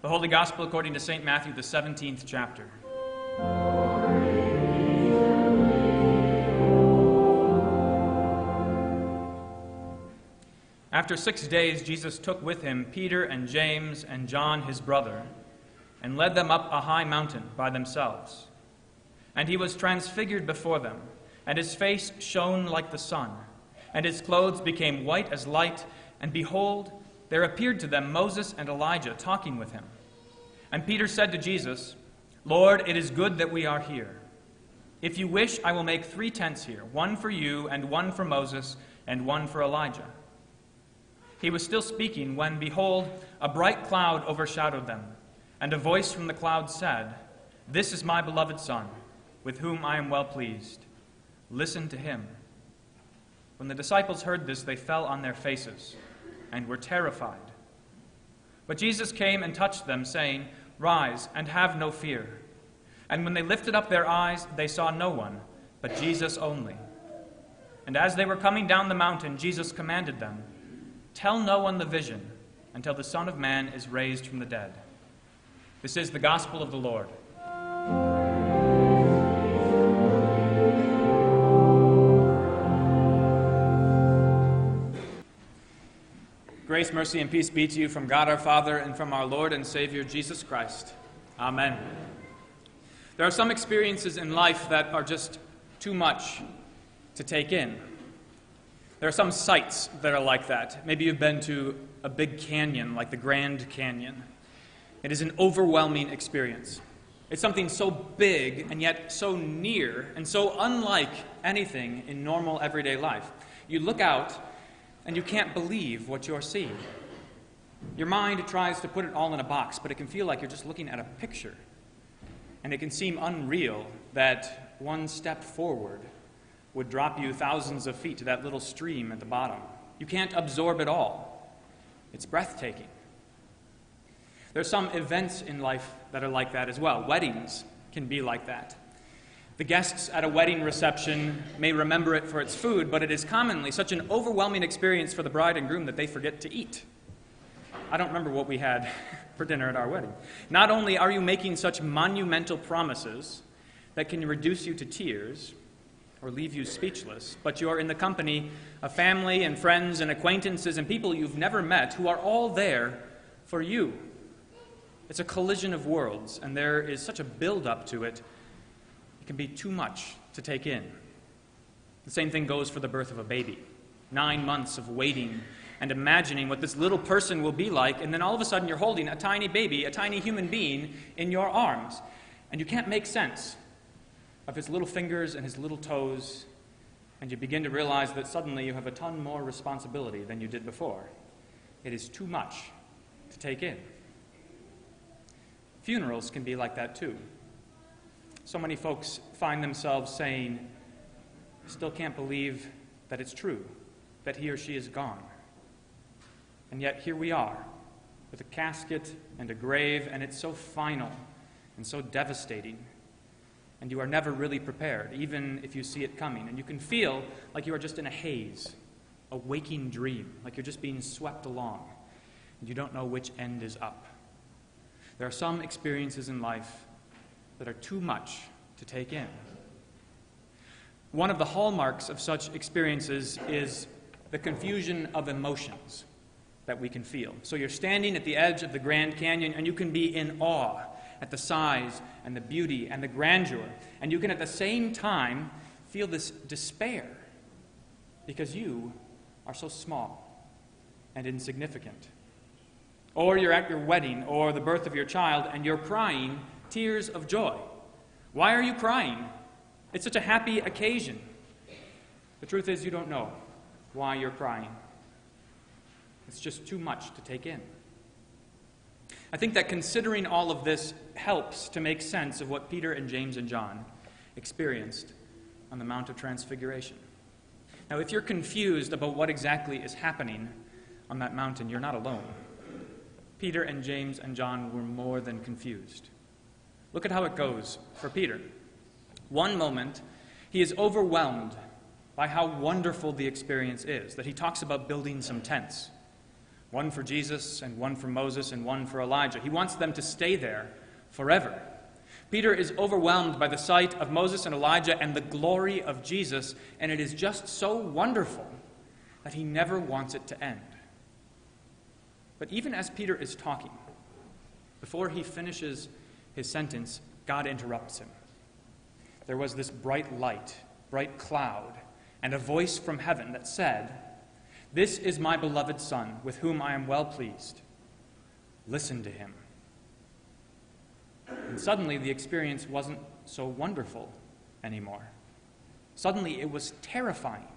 The Holy Gospel according to St. Matthew, the 17th chapter. After six days, Jesus took with him Peter and James and John, his brother, and led them up a high mountain by themselves. And he was transfigured before them, and his face shone like the sun, and his clothes became white as light, and behold, there appeared to them Moses and Elijah talking with him. And Peter said to Jesus, Lord, it is good that we are here. If you wish, I will make three tents here one for you, and one for Moses, and one for Elijah. He was still speaking when, behold, a bright cloud overshadowed them, and a voice from the cloud said, This is my beloved Son, with whom I am well pleased. Listen to him. When the disciples heard this, they fell on their faces and were terrified. But Jesus came and touched them, saying, Rise and have no fear. And when they lifted up their eyes, they saw no one, but Jesus only. And as they were coming down the mountain, Jesus commanded them, Tell no one the vision until the Son of Man is raised from the dead. This is the gospel of the Lord. Grace, mercy, and peace be to you from God our Father and from our Lord and Savior Jesus Christ. Amen. There are some experiences in life that are just too much to take in. There are some sights that are like that. Maybe you've been to a big canyon like the Grand Canyon. It is an overwhelming experience. It's something so big and yet so near and so unlike anything in normal everyday life. You look out and you can't believe what you're seeing. Your mind tries to put it all in a box, but it can feel like you're just looking at a picture. And it can seem unreal that one step forward would drop you thousands of feet to that little stream at the bottom. You can't absorb it all. It's breathtaking. There are some events in life that are like that as well. Weddings can be like that. The guests at a wedding reception may remember it for its food, but it is commonly such an overwhelming experience for the bride and groom that they forget to eat. I don't remember what we had for dinner at our wedding. Not only are you making such monumental promises that can reduce you to tears or leave you speechless, but you are in the company of family and friends and acquaintances and people you've never met who are all there for you. It's a collision of worlds, and there is such a build up to it can be too much to take in. The same thing goes for the birth of a baby. Nine months of waiting and imagining what this little person will be like, and then all of a sudden you're holding a tiny baby, a tiny human being, in your arms. And you can't make sense of his little fingers and his little toes, and you begin to realize that suddenly you have a ton more responsibility than you did before. It is too much to take in. Funerals can be like that too so many folks find themselves saying, still can't believe that it's true, that he or she is gone. And yet here we are, with a casket and a grave, and it's so final and so devastating. And you are never really prepared, even if you see it coming. And you can feel like you are just in a haze, a waking dream, like you're just being swept along, and you don't know which end is up. There are some experiences in life that are too much to take in. One of the hallmarks of such experiences is the confusion of emotions that we can feel. So you're standing at the edge of the Grand Canyon and you can be in awe at the size and the beauty and the grandeur. And you can at the same time feel this despair because you are so small and insignificant. Or you're at your wedding or the birth of your child and you're crying tears of joy. Why are you crying? It's such a happy occasion. The truth is, you don't know why you're crying. It's just too much to take in. I think that considering all of this helps to make sense of what Peter and James and John experienced on the Mount of Transfiguration. Now, if you're confused about what exactly is happening on that mountain, you're not alone. Peter and James and John were more than confused. Look at how it goes for Peter. One moment, he is overwhelmed by how wonderful the experience is, that he talks about building some tents. one for Jesus, and one for Moses, and one for Elijah. He wants them to stay there forever. Peter is overwhelmed by the sight of Moses and Elijah and the glory of Jesus, and it is just so wonderful that he never wants it to end. But even as Peter is talking, before he finishes his sentence, God interrupts him. There was this bright light, bright cloud, and a voice from heaven that said, This is my beloved Son, with whom I am well pleased. Listen to him. And suddenly the experience wasn't so wonderful anymore. Suddenly it was terrifying.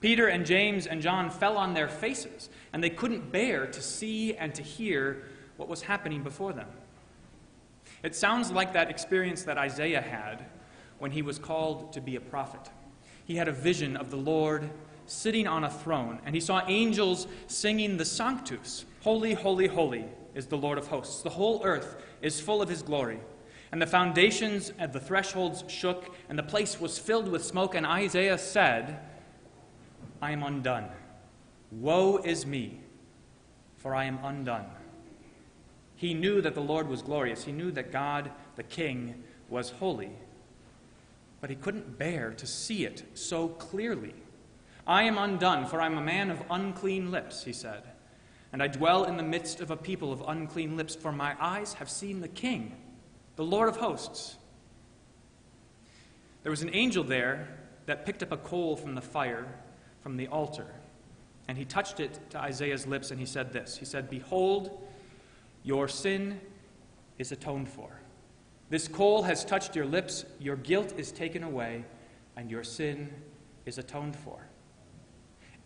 Peter and James and John fell on their faces, and they couldn't bear to see and to hear what was happening before them. It sounds like that experience that Isaiah had when he was called to be a prophet. He had a vision of the Lord sitting on a throne, and he saw angels singing the Sanctus Holy, holy, holy is the Lord of hosts. The whole earth is full of his glory. And the foundations and the thresholds shook, and the place was filled with smoke. And Isaiah said, I am undone. Woe is me, for I am undone. He knew that the Lord was glorious. He knew that God, the King, was holy. But he couldn't bear to see it so clearly. I am undone, for I am a man of unclean lips, he said. And I dwell in the midst of a people of unclean lips, for my eyes have seen the King, the Lord of hosts. There was an angel there that picked up a coal from the fire from the altar. And he touched it to Isaiah's lips, and he said this He said, Behold, your sin is atoned for. This coal has touched your lips, your guilt is taken away, and your sin is atoned for.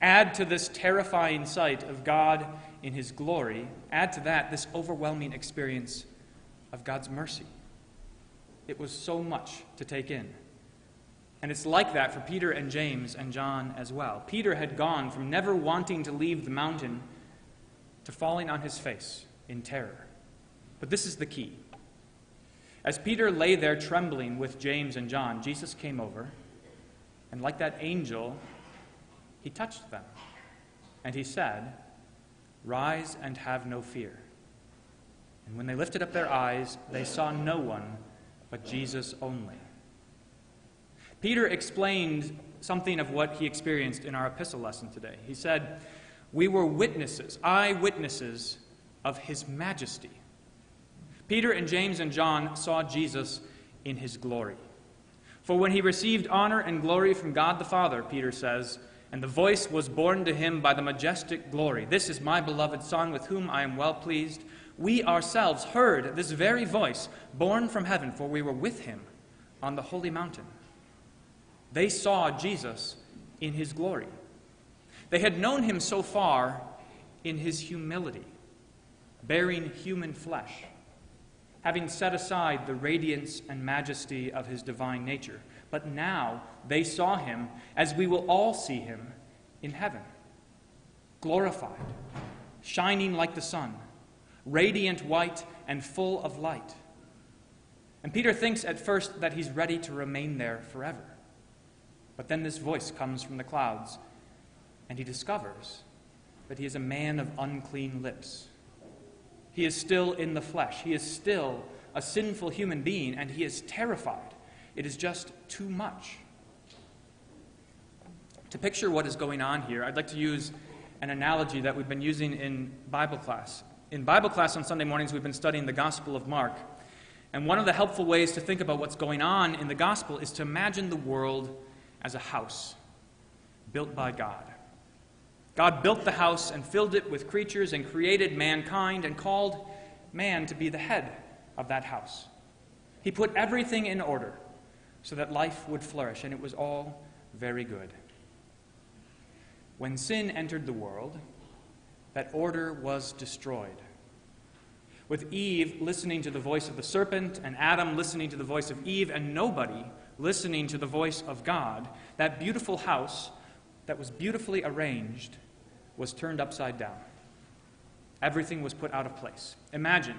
Add to this terrifying sight of God in his glory, add to that this overwhelming experience of God's mercy. It was so much to take in. And it's like that for Peter and James and John as well. Peter had gone from never wanting to leave the mountain to falling on his face in terror. But this is the key. As Peter lay there trembling with James and John, Jesus came over, and like that angel, he touched them. And he said, Rise and have no fear. And when they lifted up their eyes, they saw no one but Jesus only. Peter explained something of what he experienced in our epistle lesson today. He said, We were witnesses, eyewitnesses of his majesty. Peter and James and John saw Jesus in his glory. For when he received honor and glory from God the Father, Peter says, and the voice was borne to him by the majestic glory This is my beloved Son, with whom I am well pleased. We ourselves heard this very voice borne from heaven, for we were with him on the holy mountain. They saw Jesus in his glory. They had known him so far in his humility, bearing human flesh, having set aside the radiance and majesty of his divine nature. But now they saw him as we will all see him in heaven, glorified, shining like the sun, radiant white and full of light. And Peter thinks at first that he's ready to remain there forever. But then this voice comes from the clouds, and he discovers that he is a man of unclean lips. He is still in the flesh, he is still a sinful human being, and he is terrified. It is just too much. To picture what is going on here, I'd like to use an analogy that we've been using in Bible class. In Bible class on Sunday mornings, we've been studying the Gospel of Mark. And one of the helpful ways to think about what's going on in the Gospel is to imagine the world as a house built by God. God built the house and filled it with creatures and created mankind and called man to be the head of that house. He put everything in order so that life would flourish, and it was all very good. When sin entered the world, that order was destroyed. With Eve listening to the voice of the serpent, and Adam listening to the voice of Eve, and nobody listening to the voice of God, that beautiful house that was beautifully arranged was turned upside down. Everything was put out of place. Imagine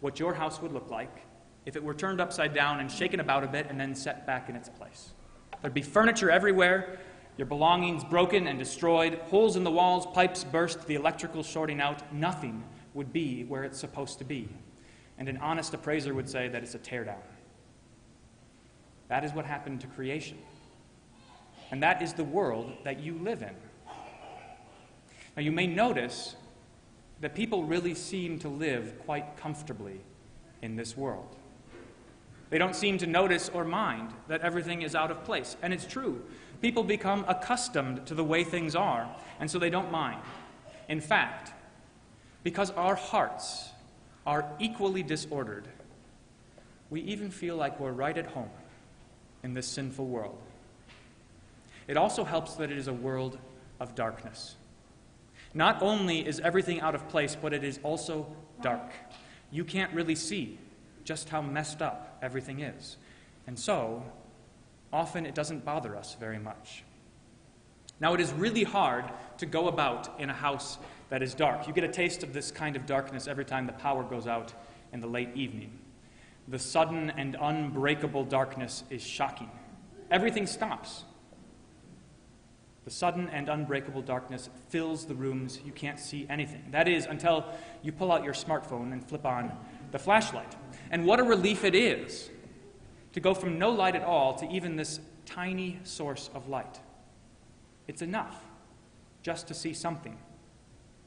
what your house would look like if it were turned upside down and shaken about a bit and then set back in its place. There'd be furniture everywhere, your belongings broken and destroyed, holes in the walls, pipes burst, the electrical shorting out, nothing would be where it's supposed to be. And an honest appraiser would say that it's a teardown. That is what happened to creation. And that is the world that you live in. Now, you may notice that people really seem to live quite comfortably in this world. They don't seem to notice or mind that everything is out of place. And it's true. People become accustomed to the way things are, and so they don't mind. In fact, because our hearts are equally disordered, we even feel like we're right at home in this sinful world. It also helps that it is a world of darkness. Not only is everything out of place, but it is also dark. You can't really see just how messed up everything is. And so, often it doesn't bother us very much. Now, it is really hard to go about in a house that is dark. You get a taste of this kind of darkness every time the power goes out in the late evening. The sudden and unbreakable darkness is shocking. Everything stops. The sudden and unbreakable darkness fills the rooms. You can't see anything. That is, until you pull out your smartphone and flip on the flashlight. And what a relief it is to go from no light at all to even this tiny source of light. It's enough just to see something,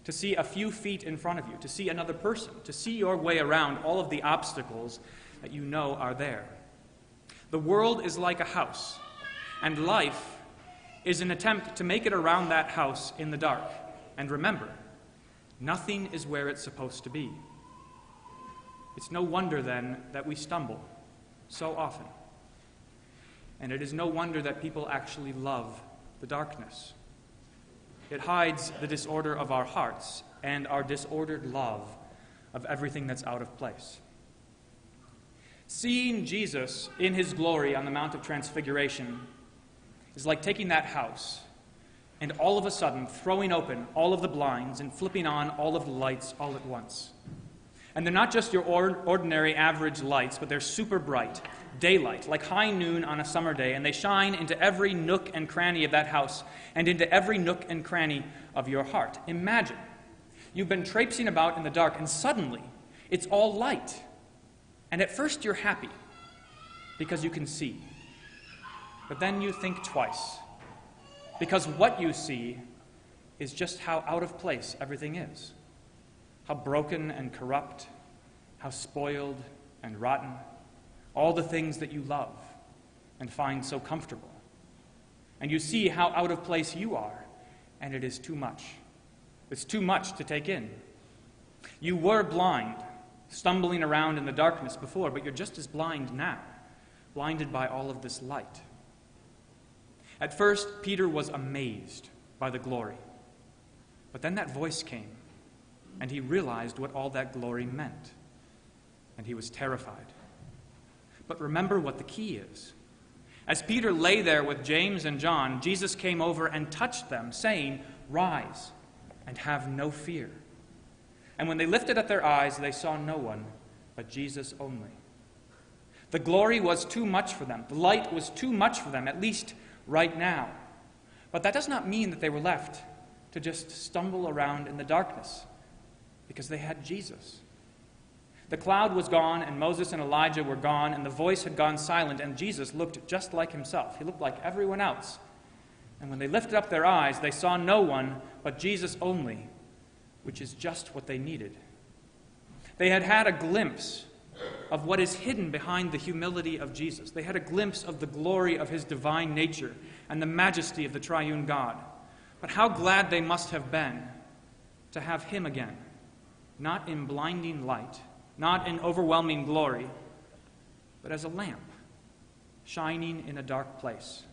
to see a few feet in front of you, to see another person, to see your way around all of the obstacles that you know are there. The world is like a house, and life is an attempt to make it around that house in the dark. And remember, nothing is where it's supposed to be. It's no wonder then that we stumble so often. And it is no wonder that people actually love the darkness. It hides the disorder of our hearts and our disordered love of everything that's out of place. Seeing Jesus in his glory on the Mount of Transfiguration is like taking that house and all of a sudden throwing open all of the blinds and flipping on all of the lights all at once. And they're not just your ordinary average lights, but they're super bright, daylight, like high noon on a summer day, and they shine into every nook and cranny of that house and into every nook and cranny of your heart. Imagine you've been traipsing about in the dark, and suddenly it's all light. And at first you're happy because you can see. But then you think twice because what you see is just how out of place everything is how broken and corrupt, how spoiled and rotten, all the things that you love and find so comfortable. And you see how out of place you are, and it is too much. It's too much to take in. You were blind, stumbling around in the darkness before, but you're just as blind now, blinded by all of this light. At first, Peter was amazed by the glory. But then that voice came and he realized what all that glory meant. And he was terrified. But remember what the key is. As Peter lay there with James and John, Jesus came over and touched them, saying, Rise and have no fear. And when they lifted up their eyes, they saw no one but Jesus only. The glory was too much for them. The light was too much for them, at least right now. But that does not mean that they were left to just stumble around in the darkness because they had Jesus. The cloud was gone, and Moses and Elijah were gone, and the voice had gone silent, and Jesus looked just like himself. He looked like everyone else. And when they lifted up their eyes, they saw no one but Jesus only, which is just what they needed. They had had a glimpse of what is hidden behind the humility of Jesus. They had a glimpse of the glory of his divine nature and the majesty of the triune God. But how glad they must have been to have him again not in blinding light, not in overwhelming glory, but as a lamp shining in a dark place,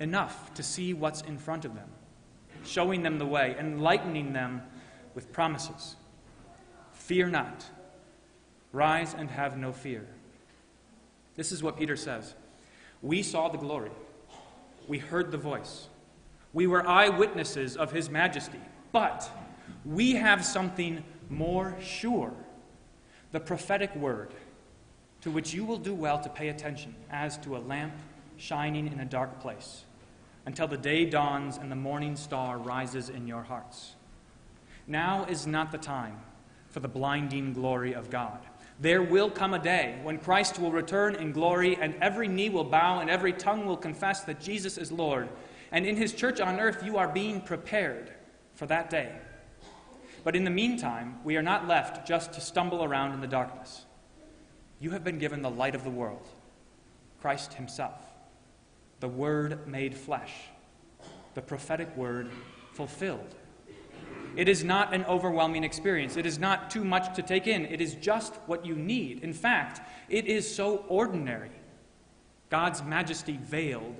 enough to see what's in front of them, showing them the way, enlightening them with promises. Fear not. Rise and have no fear. This is what Peter says. We saw the glory. We heard the voice. We were eyewitnesses of his majesty. But we have something more sure the prophetic word to which you will do well to pay attention as to a lamp shining in a dark place. until the day dawns and the morning star rises in your hearts. Now is not the time for the blinding glory of God. There will come a day when Christ will return in glory, and every knee will bow and every tongue will confess that Jesus is Lord. And in his church on earth, you are being prepared for that day. But in the meantime, we are not left just to stumble around in the darkness. You have been given the light of the world, Christ Himself, the Word made flesh, the prophetic word fulfilled. It is not an overwhelming experience. It is not too much to take in. It is just what you need. In fact, it is so ordinary. God's majesty veiled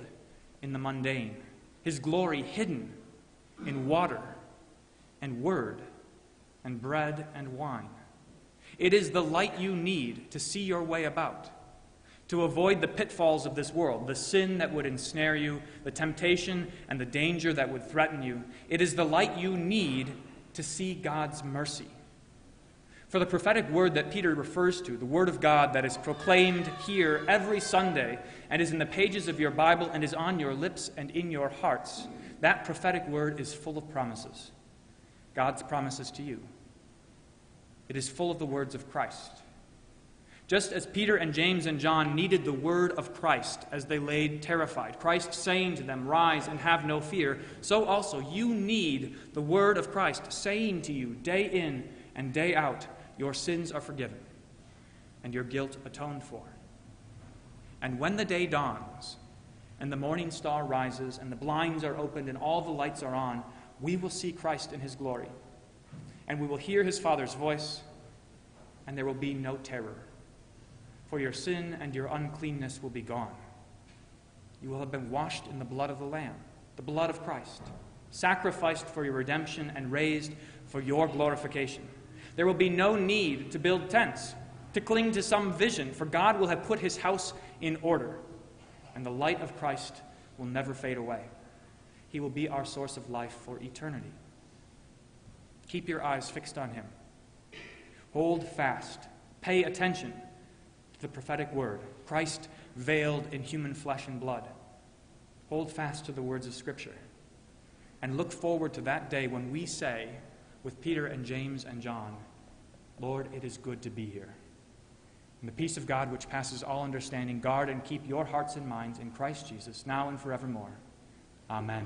in the mundane, His glory hidden in water and word and bread and wine. It is the light you need to see your way about, to avoid the pitfalls of this world, the sin that would ensnare you, the temptation and the danger that would threaten you. It is the light you need to see God's mercy. For the prophetic word that Peter refers to, the word of God that is proclaimed here every Sunday and is in the pages of your Bible and is on your lips and in your hearts, that prophetic word is full of promises. God's promises to you. It is full of the words of Christ. Just as Peter and James and John needed the word of Christ as they lay terrified, Christ saying to them, Rise and have no fear, so also you need the word of Christ saying to you day in and day out, Your sins are forgiven and your guilt atoned for. And when the day dawns and the morning star rises and the blinds are opened and all the lights are on, we will see Christ in his glory and we will hear his Father's voice, and there will be no terror. For your sin and your uncleanness will be gone. You will have been washed in the blood of the Lamb, the blood of Christ, sacrificed for your redemption and raised for your glorification. There will be no need to build tents, to cling to some vision, for God will have put his house in order, and the light of Christ will never fade away. He will be our source of life for eternity. Keep your eyes fixed on him. Hold fast. Pay attention the prophetic word Christ veiled in human flesh and blood. Hold fast to the words of Scripture. And look forward to that day when we say, with Peter and James and John, Lord, it is good to be here. And the peace of God, which passes all understanding, guard and keep your hearts and minds in Christ Jesus, now and forevermore. Amen.